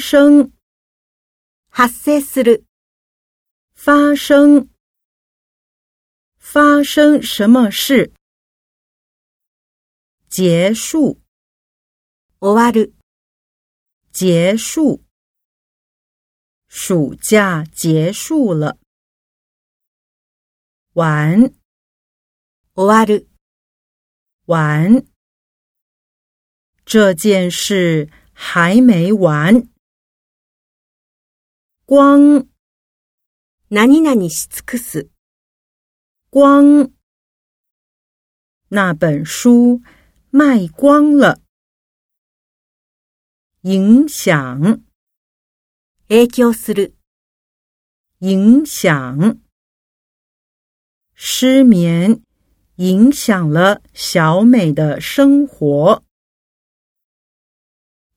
生，发生，发生什么事？结束，終わる，结束。暑假结束了，完，終わる，完。这件事还没完。光。なになにしつくす。光那本书卖光了。影响。影響する。影响。失眠影响了小美的生活。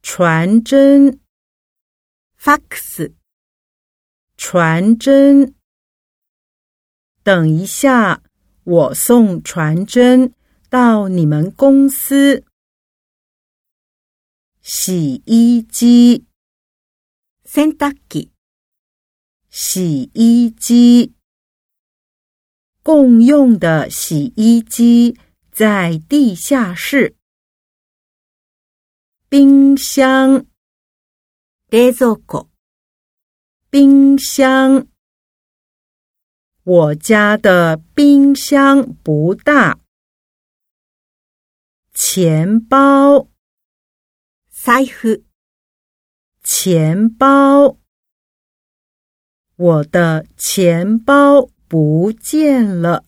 传真。fax。传真。等一下，我送传真到你们公司。洗衣机，洗濯洗衣机。共用的洗衣机在地下室。冰箱，冷蔵庫。冰箱，我家的冰箱不大。钱包，塞乎，钱包，我的钱包不见了。